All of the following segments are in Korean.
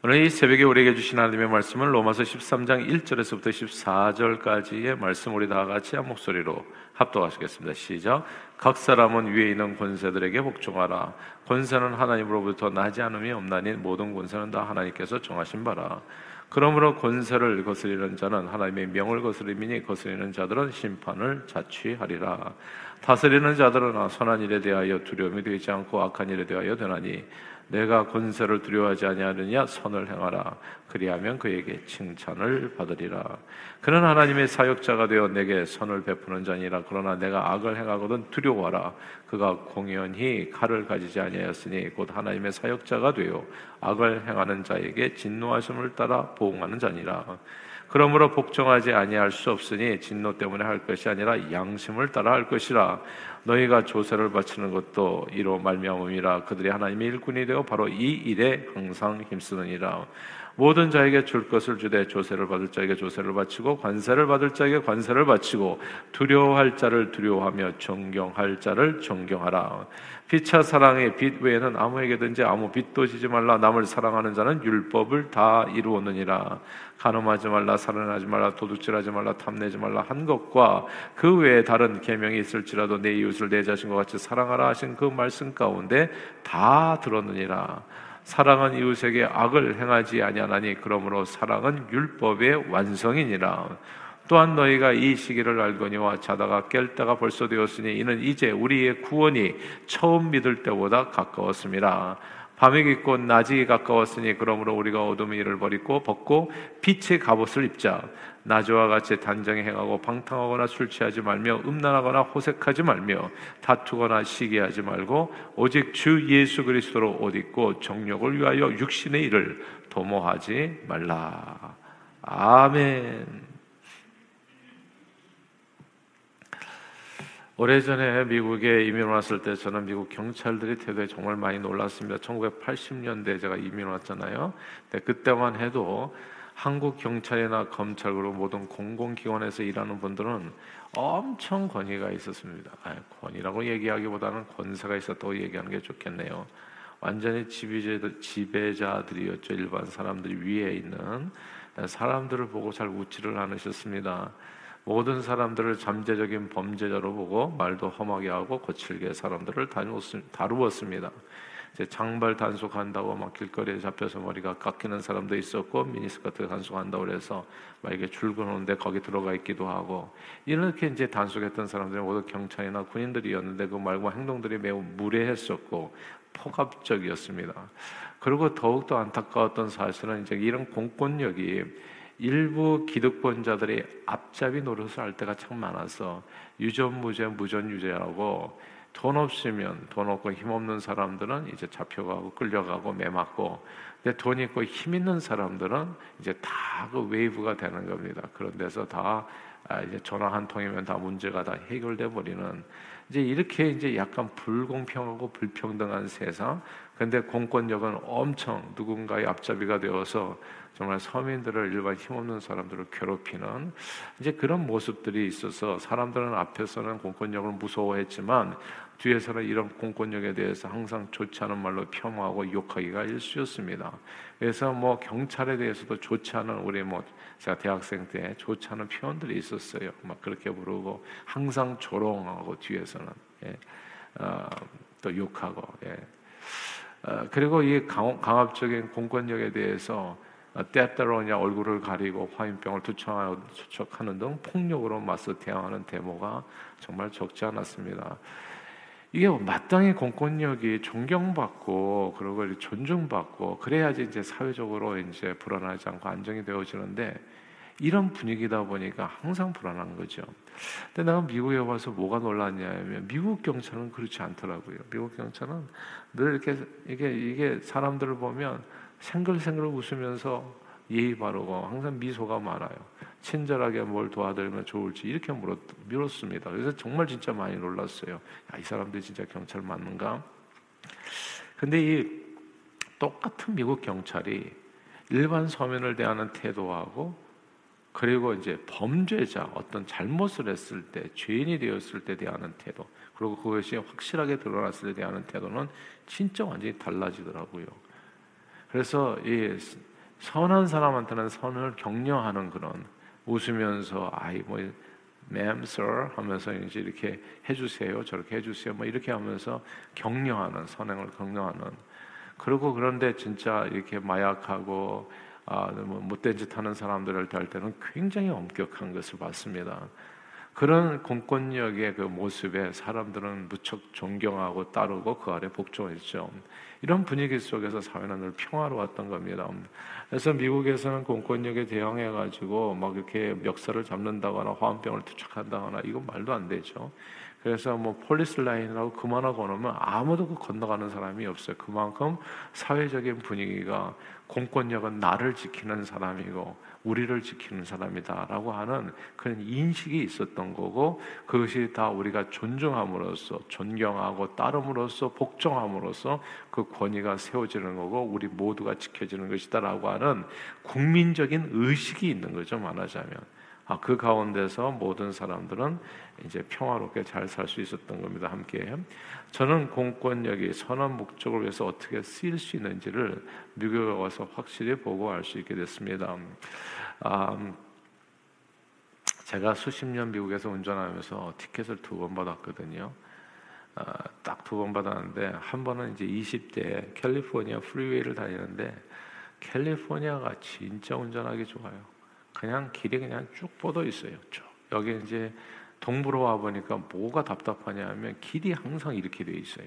오늘 이 새벽에 우리에게 주신 하나님의 말씀은 로마서 13장 1절에서부터 14절까지의 말씀 우리 다 같이 한 목소리로 합독하시겠습니다. 시작. 각 사람은 위에 있는 권세들에게 복종하라. 권세는 하나님으로부터 나지 않음이 없나니 모든 권세는 다 하나님께서 정하신 바라. 그러므로 권세를 거스리는 자는 하나님의 명을 거스리니 거스리는 자들은 심판을 자취하리라. 다스리는 자들은 선한 일에 대하여 두려움이 되지 않고 악한 일에 대하여 되나니 내가 권세를 두려워하지 아니하느냐? 선을 행하라. 그리하면 그에게 칭찬을 받으리라. 그는 하나님의 사역자가 되어 내게 선을 베푸는 자니라. 그러나 내가 악을 행하거든 두려워하라. 그가 공연히 칼을 가지지 아니하였으니 곧 하나님의 사역자가 되어 악을 행하는 자에게 진노하심을 따라 보응하는 자니라 그러므로 복종하지 아니할 수 없으니 진노 때문에 할 것이 아니라 양심을 따라 할 것이라. 너희가 조세를 바치는 것도 이로 말미암음이라. 그들이 하나님의 일꾼이 되어 바로 이 일에 항상 힘쓰느니라 모든 자에게 줄 것을 주되 조세를 받을 자에게 조세를 바치고 관세를 받을 자에게 관세를 바치고 두려워할 자를 두려워하며 존경할 자를 존경하라. 피차 사랑의 빛 외에는 아무에게든지 아무 빛도 지지 말라. 남을 사랑하는 자는 율법을 다 이루었느니라. 간음하지 말라 살인하지 말라 도둑질하지 말라 탐내지 말라 한 것과 그 외에 다른 계명이 있을지라도 내 이웃을 내 자신과 같이 사랑하라 하신 그 말씀 가운데 다 들었느니라 사랑은 이웃에게 악을 행하지 아니하나니 그러므로 사랑은 율법의 완성이니라 또한 너희가 이 시기를 알거니와 자다가 깰 때가 벌써 되었으니 이는 이제 우리의 구원이 처음 믿을 때보다 가까웠습니다. 밤이 깊고 낮이 가까웠으니 그러므로 우리가 어둠의 일을 버리고 벗고 빛의 갑옷을 입자 낮과 같이 단정히 행하고 방탕하거나 술 취하지 말며 음란하거나 호색하지 말며 다투거나 시기하지 말고 오직 주 예수 그리스도로 옷 입고 정욕을 위하여 육신의 일을 도모하지 말라 아멘 오래전에 미국에 이민 왔을 때 저는 미국 경찰들이 태도에 정말 많이 놀랐습니다. 1980년대 제가 이민 왔잖아요. 근데 그때만 해도 한국 경찰이나 검찰 그리고 모든 공공기관에서 일하는 분들은 엄청 권위가 있었습니다. 아니, 권위라고 얘기하기보다는 권세가 있었다고 얘기하는 게 좋겠네요. 완전히 지배자, 지배자들이었죠. 일반 사람들이 위에 있는 사람들을 보고 잘 웃지를 않으셨습니다. 모든 사람들을 잠재적인 범죄자로 보고 말도 험하게 하고 거칠게 사람들을 다루었습니다. 장발 단속한다고 막 길거리에 잡혀서 머리가 깎이는 사람도 있었고 미니스커트 단속한다고 그래서 막 이게 출근하는데 거기 들어가 있기도 하고 이렇게 이제 단속했던 사람들이 모두 경찰이나 군인들이었는데 그 말과 행동들이 매우 무례했었고 폭압적이었습니다. 그리고 더욱더 안타까웠던 사실은 이제 이런 공권력이 일부 기득권자들이 앞잡이 노릇을 할 때가 참 많아서 유전무죄, 무전유죄하고 돈 없으면 돈 없고 힘 없는 사람들은 이제 잡혀가고 끌려가고 매맞고 근데 돈 있고 힘 있는 사람들은 이제 다 그 waive가 되는 겁니다. 그런 데서 다 아, 이제 전화 한 통이면 다 문제가 다 해결돼 버리는 이제 이렇게 이제 약간 불공평하고 불평등한 세상. 근데 공권력은 엄청 누군가의 앞잡이가 되어서 정말 서민들을 일반 힘없는 사람들을 괴롭히는 이제 그런 모습들이 있어서 사람들은 앞에서는 공권력을 무서워했지만 뒤에서는 이런 공권력에 대해서 항상 좋지 않은 말로 폄하하고 욕하기가 일쑤였습니다. 그래서 뭐 경찰에 대해서도 좋지 않은 우리 뭐 제가 대학생 때 좋지 않은 표현들이 있었어요. 막 그렇게 부르고 항상 조롱하고 뒤에서는 예. 어, 또 욕하고 예. 어, 그리고 이 강, 강압적인 공권력에 대해서 어, 때때로냐 얼굴을 가리고 화인병을 투척하는 등 폭력으로 맞서 대항하는 데모가 정말 적지 않았습니다. 이게 마땅히 공권력이 존경받고 그리고 존중받고 그래야지 이제 사회적으로 이제 불안하지 않고 안정이 되어지는데 이런 분위기다 보니까 항상 불안한 거죠. 근데 내가 미국에 와서 뭐가 놀랐냐면 미국 경찰은 그렇지 않더라고요. 미국 경찰은 늘 이렇게 이게 이게 사람들을 보면 생글생글 웃으면서 예의 바르고 항상 미소가 많아요. 친절하게 뭘 도와드리면 좋을지 이렇게 물었, 물었습니다. 그래서 정말 진짜 많이 놀랐어요. 야, 이 사람들 진짜 경찰 맞는가? 근데 이 똑같은 미국 경찰이 일반 서민을 대하는 태도하고 그리고 이제 범죄자 어떤 잘못을 했을 때 죄인이 되었을 때 대하는 태도 그리고 그것이 확실하게 드러났을 때 대하는 태도는 진짜 완전히 달라지더라고요. 그래서 이 선한 사람한테는 선을 격려하는 그런 웃으면서 아이 뭐 ma'am, sir 하면서 이제 이렇게 해주세요, 저렇게 해주세요, 뭐 이렇게 하면서 격려하는 선행을 격려하는. 그리고 그런데 진짜 이렇게 마약하고 아, 뭐 못된 짓 하는 사람들을 대할 때는 굉장히 엄격한 것을 봤습니다. 그런 공권력의 그 모습에 사람들은 무척 존경하고 따르고 그 아래 복종했죠. 이런 분위기 속에서 사회는 늘 평화로웠던 겁니다. 그래서 미국에서는 공권력에 대항해 가지고 막 이렇게 멱살을 잡는다거나 화염병을 투척한다거나 이건 말도 안 되죠. 그래서 뭐 police line이라고 그만하고 놓으면 아무도 그 건너가는 사람이 없어요. 그만큼 사회적인 분위기가 공권력은 나를 지키는 사람이고 우리를 지키는 사람이다라고 하는 그런 인식이 있었던 거고 그것이 다 우리가 존중함으로써 존경하고 따름으로써 복종함으로써 그 권위가 세워지는 거고 우리 모두가 지켜지는 것이다라고 하는 국민적인 의식이 있는 거죠 말하자면. 아, 그 가운데서 모든 사람들은 이제 평화롭게 잘 살 수 있었던 겁니다. 함께. 저는 공권력이 선한 목적을 위해서 어떻게 쓰일 수 있는지를 미국에 와서 확실히 보고 알 수 있게 됐습니다. 아, 제가 수십 년 미국에서 운전하면서 티켓을 두 번 받았거든요. 아, 딱두 번 받았는데 한 번은 이제 20대 캘리포니아 프리웨이를 다니는데 캘리포니아가 진짜 운전하기 좋아요. 그냥 길이 그냥 쭉 뻗어 있어요. 쭉. 여기 이제 동부로 와 보니까 뭐가 답답하냐면 길이 항상 이렇게 돼 있어요.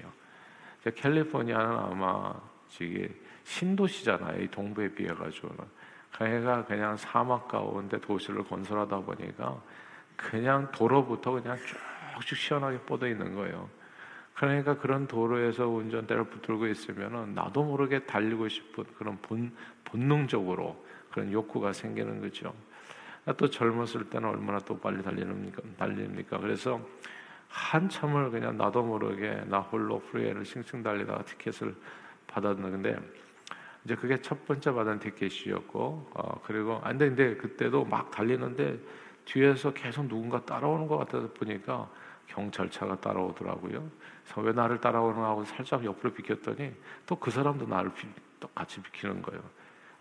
캘리포니아는 아마 지금 신도시잖아요. 이 동부에 비해 가지고는. 그러니까 그냥 사막 가운데 도시를 건설하다 보니까 그냥 도로부터 그냥 쭉쭉 시원하게 뻗어 있는 거예요. 그러니까 그런 도로에서 운전대를 붙들고 있으면은 나도 모르게 달리고 싶은 그런 본, 본능적으로 그런 욕구가 생기는 거죠. 또 젊었을 때는 얼마나 또 빨리 달리는니까 달립니까? 그래서 한참을 그냥 나도 모르게 나 홀로 프리웨이를 싱싱 달리다가 티켓을 받았는데 이제 그게 첫 번째 받은 티켓이었고 어, 그리고 안데 근데 그때도 막 달리는데 뒤에서 계속 누군가 따라오는 것 같아서 보니까 경찰차가 따라오더라고요. 그래서 왜 나를 따라오는 하고 살짝 옆으로 비켰더니 또 그 사람도 나를 비, 또 같이 비키는 거예요.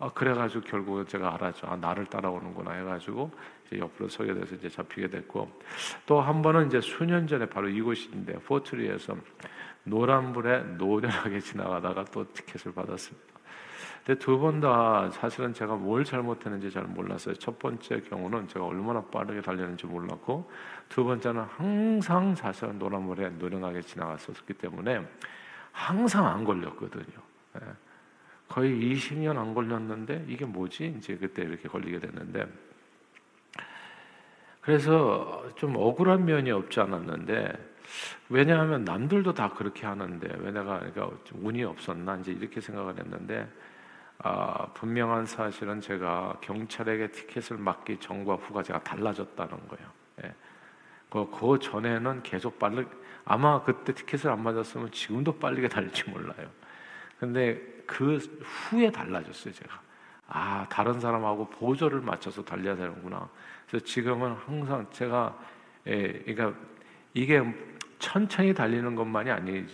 아, 그래가지고 결국은 제가 알았죠. 아, 나를 따라오는구나 해가지고 이제 옆으로 서게 돼서 이제 잡히게 됐고 또 한 번은 이제 수년 전에 바로 이곳인데 포트리에서 노란불에 노련하게 지나가다가 또 티켓을 받았습니다. 근데 두 번 다 사실은 제가 뭘 잘못했는지 잘 몰랐어요. 첫 번째 경우는 제가 얼마나 빠르게 달렸는지 몰랐고 두 번째는 항상 사실은 노란불에 노련하게 지나갔었기 때문에 항상 안 걸렸거든요. 예. 거의 20년 안 걸렸는데 이게 뭐지? 이제 그때 이렇게 걸리게 됐는데 그래서 좀 억울한 면이 없지 않았는데 왜냐하면 남들도 다 그렇게 하는데 왜 내가 그러니까 운이 없었나 이제 이렇게 생각을 했는데 아, 분명한 사실은 제가 경찰에게 티켓을 맡기 전과 후가 제가 달라졌다는 거예요. 예. 그, 그 전에는 계속 빨리 아마 그때 티켓을 안 맞았으면 지금도 빠르게 달릴지 몰라요. 근데 그 후에 달라졌어요, 제가. 아, 다른 사람하고 보조를 맞춰서 달려야 되는구나. 그래서 지금은 항상 제가, 예, 그러니까 이게 천천히 달리는 것만이 아니,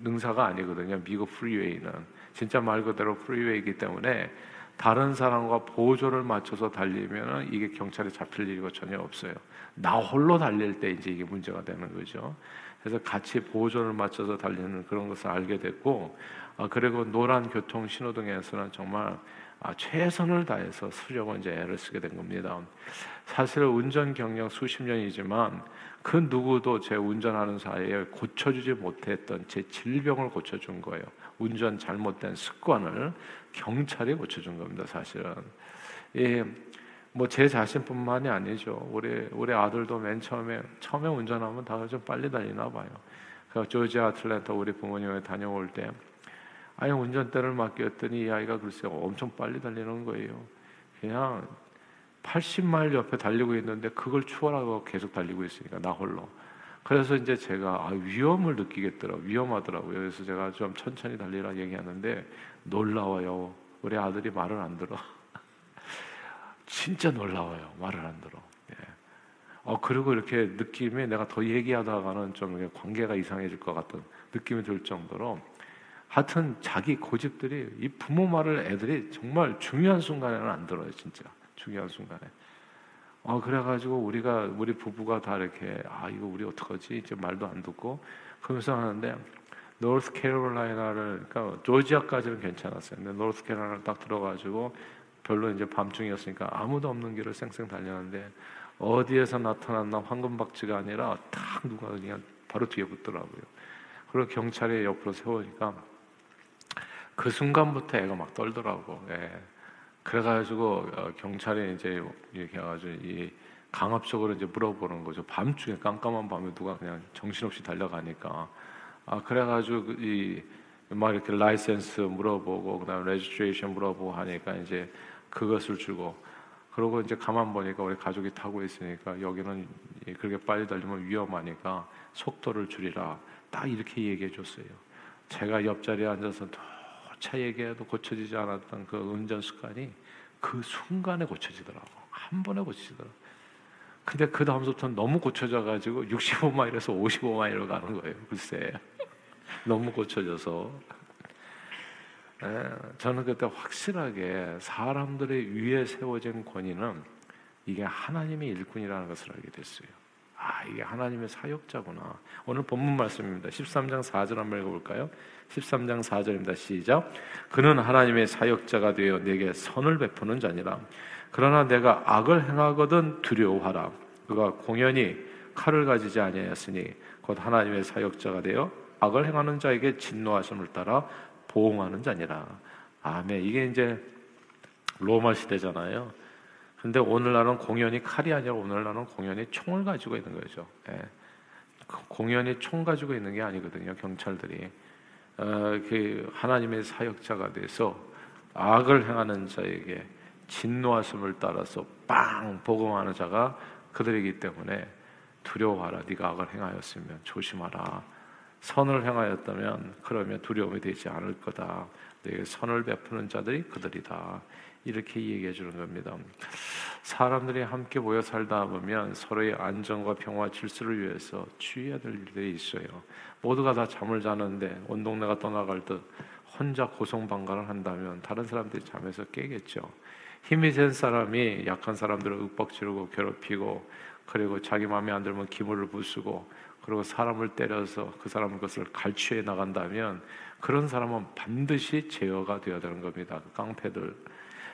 능사가 아니거든요. 미국 프리웨이는. 진짜 말 그대로 프리웨이이기 때문에 다른 사람과 보조를 맞춰서 달리면 이게 경찰에 잡힐 일이 전혀 없어요. 나 홀로 달릴 때 이제 이게 문제가 되는 거죠. 그래서 같이 보조를 맞춰서 달리는 그런 것을 알게 됐고 아, 그리고 노란 교통 신호등에서는 정말 아, 최선을 다해서 수려고 이제 애를 쓰게 된 겁니다. 사실 운전 경력 수십 년이지만 그 누구도 제 운전하는 사이에 고쳐주지 못했던 제 질병을 고쳐준 거예요. 운전 잘못된 습관을 경찰이 고쳐준 겁니다. 사실은. 예, 뭐제 자신뿐만이 아니죠. 우리 우리 아들도 맨 처음에 처음에 운전하면 다 좀 빨리 달리나 봐요. 그 조지아 아틀랜타 우리 부모님이 다녀올 때 아예 운전대를 맡겼더니 이 아이가 글쎄 엄청 빨리 달리는 거예요. 그냥 80마일 옆에 달리고 있는데 그걸 추월하고 계속 달리고 있으니까 나 홀로. 그래서 이제 제가 아, 위험을 느끼겠더라 위험하더라고요. 그래서 제가 좀 천천히 달리라 얘기하는데 놀라워요. 우리 아들이 말을 안 들어. 진짜 놀라워요. 말을 안 들어. 예. 어 그리고 이렇게 느낌이 내가 더 얘기하다가는 좀 관계가 이상해질 것 같은 느낌이 들 정도로 하여튼 자기 고집들이 이 부모 말을 애들이 정말 중요한 순간에는 안 들어요, 진짜 중요한 순간에. 어 그래가지고 우리가 우리 부부가 다 이렇게 아 이거 우리 어떡하지 이제 말도 안 듣고 그러면서 하는데 노스 캐롤라이나를 그러니까 조지아까지는 괜찮았어요. 근데 노스 캐롤라이나를 딱 들어가지고 별로 이제 밤중이었으니까 아무도 없는 길을 쌩쌩 달렸는데 어디에서 나타났나 황금박쥐가 아니라 딱 누가 그냥 바로 뒤에 붙더라고요. 그리고 경찰이 옆으로 세우니까 그 순간부터 애가 막 떨더라고. 예. 그래가지고 어, 경찰이 이제 이렇게 해가지고 이 강압적으로 이제 물어보는 거죠. 밤중에 깜깜한 밤에 누가 그냥 정신없이 달려가니까 아 그래가지고 그 이막 이렇게 라이센스 물어보고 그다음 registration 물어보고 하니까 이제 그것을 주고 그러고 이제 가만 보니까 우리 가족이 타고 있으니까 여기는 그렇게 빨리 달리면 위험하니까 속도를 줄이라 딱 이렇게 얘기해 줬어요. 제가 옆자리에 앉아서 차 얘기해도 고쳐지지 않았던 그 운전 습관이 그 순간에 고쳐지더라고. 한 번에 고쳐지더라고. 근데 그 다음부터는 너무 고쳐져 가지고 65마일에서 55마일로 가는 거예요. 글쎄. 너무 고쳐져서. 예, 저는 그때 확실하게 사람들의 위에 세워진 권위는 이게 하나님의 일꾼이라는 것을 알게 됐어요. 아, 이게 하나님의 사역자구나. 오늘 본문 말씀입니다. 13장 4절 한번 읽어볼까요? 13장 4절입니다. 시작. 그는 하나님의 사역자가 되어 내게 선을 베푸는 자니라. 그러나 내가 악을 행하거든 두려워하라. 그가 공연히 칼을 가지지 아니하였으니 곧 하나님의 사역자가 되어 악을 행하는 자에게 진노하심을 따라 보응하는 자니라. 아멘. 이게 이제 로마 시대잖아요. 근데 오늘날은 공연이 칼이 아니라 오늘날은 공연이 총을 가지고 있는 거죠. 예. 공연이 총 가지고 있는 게 아니거든요. 경찰들이 어, 그 하나님의 사역자가 돼서 악을 행하는 자에게 진노하심을 따라서 빵 복음하는 자가 그들이기 때문에 두려워하라. 네가 악을 행하였으면 조심하라. 선을 행하였다면 그러면 두려움이 되지 않을 거다. 내게 선을 베푸는 자들이 그들이다. 이렇게 얘기해 주는 겁니다. 사람들이 함께 모여 살다 보면 서로의 안전과 평화 질서를 위해서 주의해야 될 일들이 있어요. 모두가 다 잠을 자는데 온 동네가 떠나갈 듯 혼자 고성방가를 한다면 다른 사람들이 잠에서 깨겠죠. 힘이 센 사람이 약한 사람들을 윽박지르고 괴롭히고 그리고 자기 마음에 안 들면 기물을 부수고 그리고 사람을 때려서 그 사람 것을 갈취해 나간다면 그런 사람은 반드시 제어가 되어야 되는 겁니다. 그 깡패들.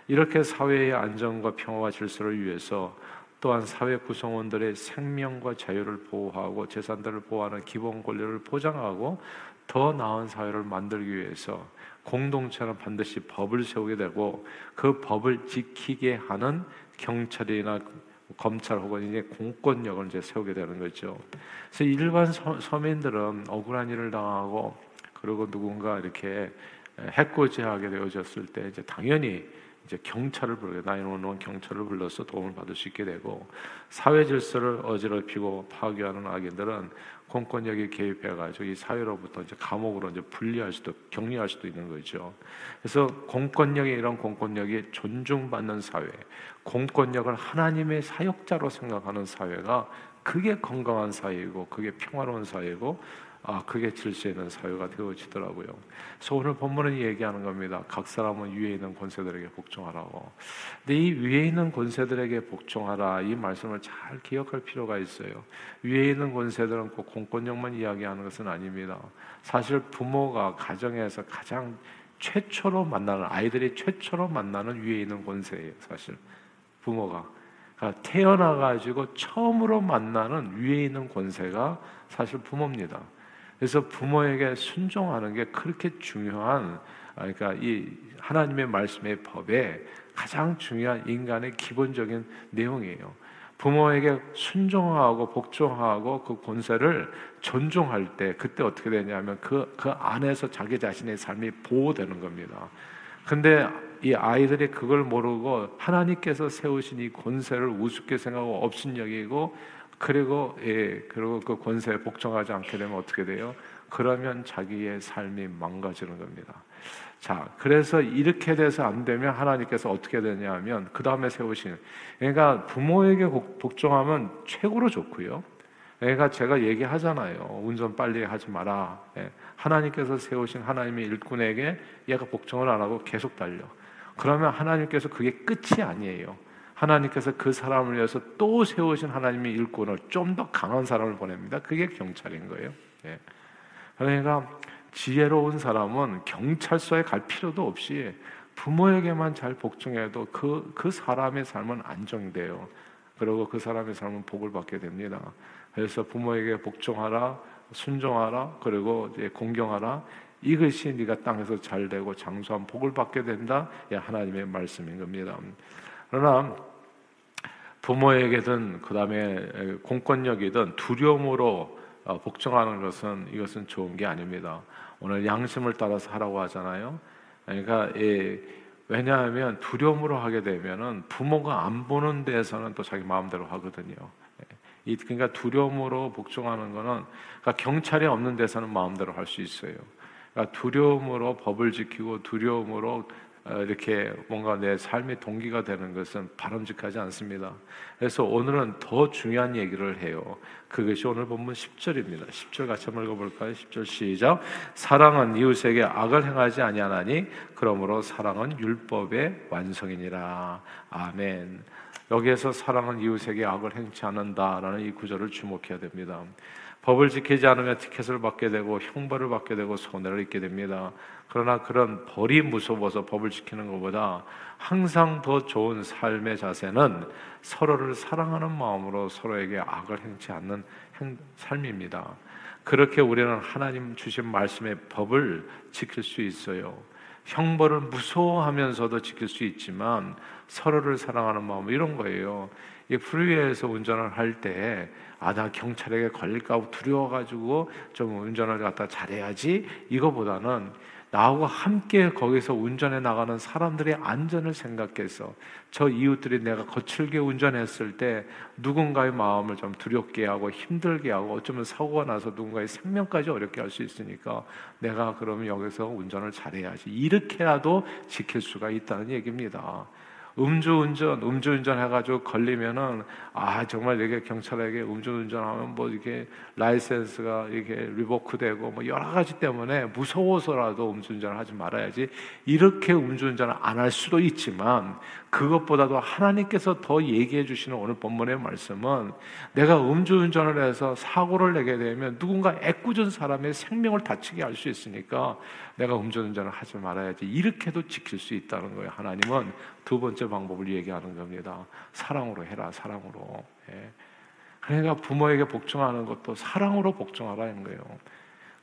이렇게 사회의 안정과 평화와 질서를 위해서 또한 사회 구성원들의 생명과 자유를 보호하고 재산들을 보호하는 기본 권리를 보장하고 더 나은 사회를 만들기 위해서 공동체는 반드시 법을 세우게 되고 그 법을 지키게 하는 경찰이나 검찰 혹은 이제 공권력을 이제 세우게 되는 거죠. 그래서 일반 서, 민들은 억울한 일을 당하고 그리고 누군가 이렇게 해코지하게 되어졌을 때 이제 당연히 이제 경찰을 부르게 나이노원 경찰을 불러서 도움을 받을 수 있게 되고 사회 질서를 어지럽히고 파괴하는 악인들은 공권력이 개입해 가지고 이 사회로부터 이제 감옥으로 이제 분리할 수도 격리할 수도 있는 거죠. 그래서 공권력이 이런 공권력이 존중받는 사회, 공권력을 하나님의 사역자로 생각하는 사회가 그게 건강한 사회이고 그게 평화로운 사회고 아, 그게 질서 있는 사회가 되어지더라고요. 그래서 오늘 본문은 얘기하는 겁니다. 각 사람은 위에 있는 권세들에게 복종하라고. 근데 이 위에 있는 권세들에게 복종하라 이 말씀을 잘 기억할 필요가 있어요. 위에 있는 권세들은 꼭 공권력만 이야기하는 것은 아닙니다. 사실 부모가 가정에서 가장 최초로 만나는 아이들이 최초로 만나는 위에 있는 권세예요. 사실 부모가 그러니까 태어나 가지고 처음으로 만나는 위에 있는 권세가 사실 부모입니다. 그래서 부모에게 순종하는 게 그렇게 중요한 아, 그러니까 이 하나님의 말씀의 법에 가장 중요한 인간의 기본적인 내용이에요. 부모에게 순종하고 복종하고 그 권세를 존중할 때 그때 어떻게 되냐면 그, 그 안에서 자기 자신의 삶이 보호되는 겁니다. 근데 이 아이들이 그걸 모르고 하나님께서 세우신 이 권세를 우습게 생각하고 업신여기고 그리고 예, 그리고 그 권세에 복종하지 않게 되면 어떻게 돼요? 그러면 자기의 삶이 망가지는 겁니다. 자, 그래서 이렇게 돼서 안 되면 하나님께서 어떻게 되냐면 그 다음에 세우시는 그러니까 부모에게 복종하면 최고로 좋고요. 그러니까 제가 얘기하잖아요. 운전 빨리 하지 마라. 예. 하나님께서 세우신 하나님의 일꾼에게 얘가 복종을 안 하고 계속 달려. 그러면 하나님께서 그게 끝이 아니에요. 하나님께서 그 사람을 위해서 또 세우신 하나님의 일꾼을 좀 더 강한 사람을 보냅니다. 그게 경찰인 거예요. 예. 그러니까 지혜로운 사람은 경찰서에 갈 필요도 없이 부모에게만 잘 복종해도 그, 그 사람의 삶은 안정돼요. 그리고 그 사람의 삶은 복을 받게 됩니다. 그래서 부모에게 복종하라, 순종하라, 그리고 이제 공경하라. 이것이 네가 땅에서 잘 되고 장수한 복을 받게 된다. 예, 하나님의 말씀인 겁니다. 그러나 부모에게든 그다음에 공권력이든 두려움으로 어, 복종하는 것은 이것은 좋은 게 아닙니다. 오늘 양심을 따라서 하라고 하잖아요. 그러니까 예, 왜냐하면 두려움으로 하게 되면은 부모가 안 보는 데서는 또 자기 마음대로 하거든요. 예, 그러니까 두려움으로 복종하는 거는 그러니까 경찰이 없는 데서는 마음대로 할 수 있어요. 그러니까 두려움으로 법을 지키고 두려움으로 어, 이렇게 뭔가 내 삶의 동기가 되는 것은 바람직하지 않습니다. 그래서 오늘은 더 중요한 얘기를 해요. 그것이 오늘 본문 10절입니다. 10절 같이 한번 읽어볼까요? 10절 시작. 사랑은 이웃에게 악을 행하지 아니하나니 그러므로 사랑은 율법의 완성이니라. 아멘. 여기에서 사랑은 이웃에게 악을 행치 않는다라는 이 구절을 주목해야 됩니다. 법을 지키지 않으면 티켓을 받게 되고 형벌을 받게 되고 손해를 입게 됩니다. 그러나 그런 벌이 무서워서 법을 지키는 것보다 항상 더 좋은 삶의 자세는 서로를 사랑하는 마음으로 서로에게 악을 행치 않는 삶입니다. 그렇게 우리는 하나님 주신 말씀의 법을 지킬 수 있어요. 형벌을 무서워하면서도 지킬 수 있지만 서로를 사랑하는 마음 이런 거예요. 이 프리웨이에서 운전을 할 때 아 나 경찰에게 걸릴까 두려워가지고 좀 운전을 갖다 잘해야지 이거보다는 나하고 함께 거기서 운전해 나가는 사람들의 안전을 생각해서 저 이웃들이 내가 거칠게 운전했을 때 누군가의 마음을 좀 두렵게 하고 힘들게 하고 어쩌면 사고가 나서 누군가의 생명까지 어렵게 할 수 있으니까 내가 그러면 여기서 운전을 잘해야지 이렇게라도 지킬 수가 있다는 얘기입니다. 음주운전, 음주운전 해가지고 걸리면은 아 정말 이게 경찰에게 음주운전하면 뭐 이게 라이센스가 이게 리보크되고 뭐 여러 가지 때문에 무서워서라도 음주운전을 하지 말아야지 이렇게 음주운전을 안 할 수도 있지만 그것보다도 하나님께서 더 얘기해 주시는 오늘 본문의 말씀은 내가 음주운전을 해서 사고를 내게 되면 누군가 애꿎은 사람의 생명을 다치게 할 수 있으니까 내가 음주운전을 하지 말아야지 이렇게도 지킬 수 있다는 거예요. 하나님은 두 번째 방법을 얘기하는 겁니다. 사랑으로 해라, 사랑으로. 예. 그러니까 부모에게 복종하는 것도 사랑으로 복종하라는 거예요.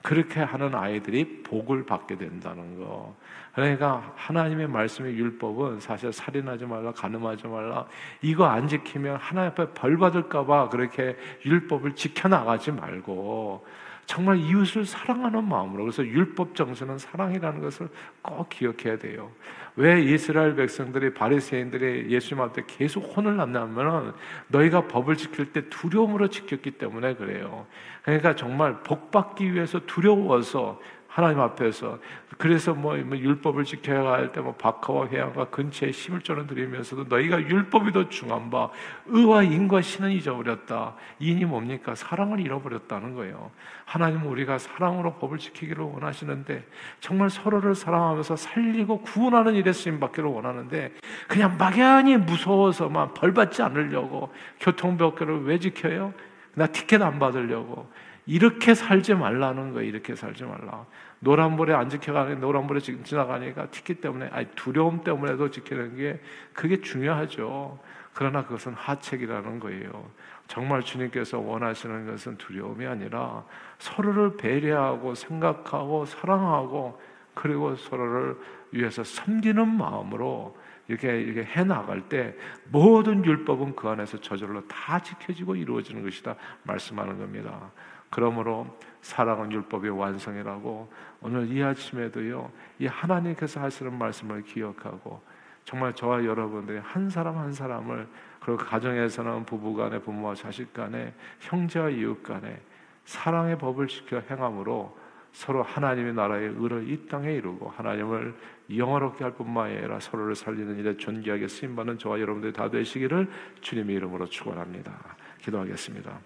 그렇게 하는 아이들이 복을 받게 된다는 거. 그러니까 하나님의 말씀의 율법은 사실 살인하지 말라, 가늠하지 말라. 이거 안 지키면 하나님 앞에 벌 받을까봐 그렇게 율법을 지켜나가지 말고 정말 이웃을 사랑하는 마음으로 그래서 율법 정신은 사랑이라는 것을 꼭 기억해야 돼요. 왜 이스라엘 백성들이 바리새인들이 예수님 앞에 계속 혼을 났냐면은 너희가 법을 지킬 때 두려움으로 지켰기 때문에 그래요. 그러니까 정말 복 받기 위해서 두려워서 하나님 앞에서 그래서 뭐, 뭐 율법을 지켜야 할 때 뭐 박하와 회양과 근처에 힘을 쪼는 드리면서도 너희가 율법이 더 중한 바 의와 인과 신은 잊어버렸다. 인이 뭡니까? 사랑을 잃어버렸다는 거예요. 하나님은 우리가 사랑으로 법을 지키기를 원하시는데 정말 서로를 사랑하면서 살리고 구원하는 일에 쓰임 받기를 원하는데 그냥 막연히 무서워서만 벌 받지 않으려고 교통법규를 왜 지켜요? 나 티켓 안 받으려고 이렇게 살지 말라는 거예요. 이렇게 살지 말라. 노란불에 안 지켜가는 노란불에 지나가니까 티켓 때문에 아니 두려움 때문에도 지키는 게 그게 중요하죠. 그러나 그것은 하책이라는 거예요. 정말 주님께서 원하시는 것은 두려움이 아니라 서로를 배려하고 생각하고 사랑하고 그리고 서로를 위해서 섬기는 마음으로 이렇게 이렇게 해 나갈 때 모든 율법은 그 안에서 저절로 다 지켜지고 이루어지는 것이다 말씀하는 겁니다. 그러므로 사랑은 율법의 완성이라고 오늘 이 아침에도요 이 하나님께서 하시는 말씀을 기억하고 정말 저와 여러분들이 한 사람 한 사람을 그리고 가정에서는 부부간에 부모와 자식간에 형제와 이웃간에 사랑의 법을 지켜 행함으로 서로 하나님의 나라의 의를 이 땅에 이루고 하나님을 영화롭게 할 뿐만 아니라 서로를 살리는 일에 존귀하게 쓰임 받는 저와 여러분들이 다 되시기를 주님의 이름으로 축원합니다. 기도하겠습니다.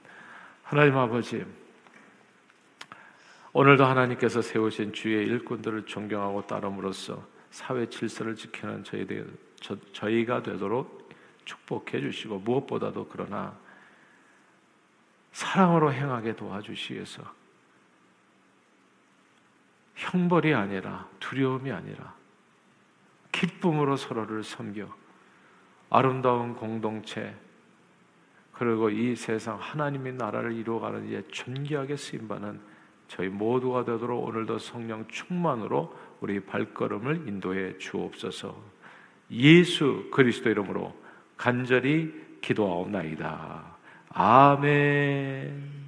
하나님 아버지, 오늘도 하나님께서 세우신 주의 일꾼들을 존경하고 따름으로써 사회 질서를 지키는 저희가 되도록 축복해 주시고 무엇보다도 그러나 사랑으로 행하게 도와주시기 위해서 형벌이 아니라 두려움이 아니라 기쁨으로 서로를 섬겨 아름다운 공동체 그리고 이 세상 하나님의 나라를 이루어가는 이에 존귀하게 쓰임받는 저희 모두가 되도록 오늘도 성령 충만으로 우리 발걸음을 인도해 주옵소서 예수 그리스도 이름으로 간절히 기도하옵나이다. 아멘.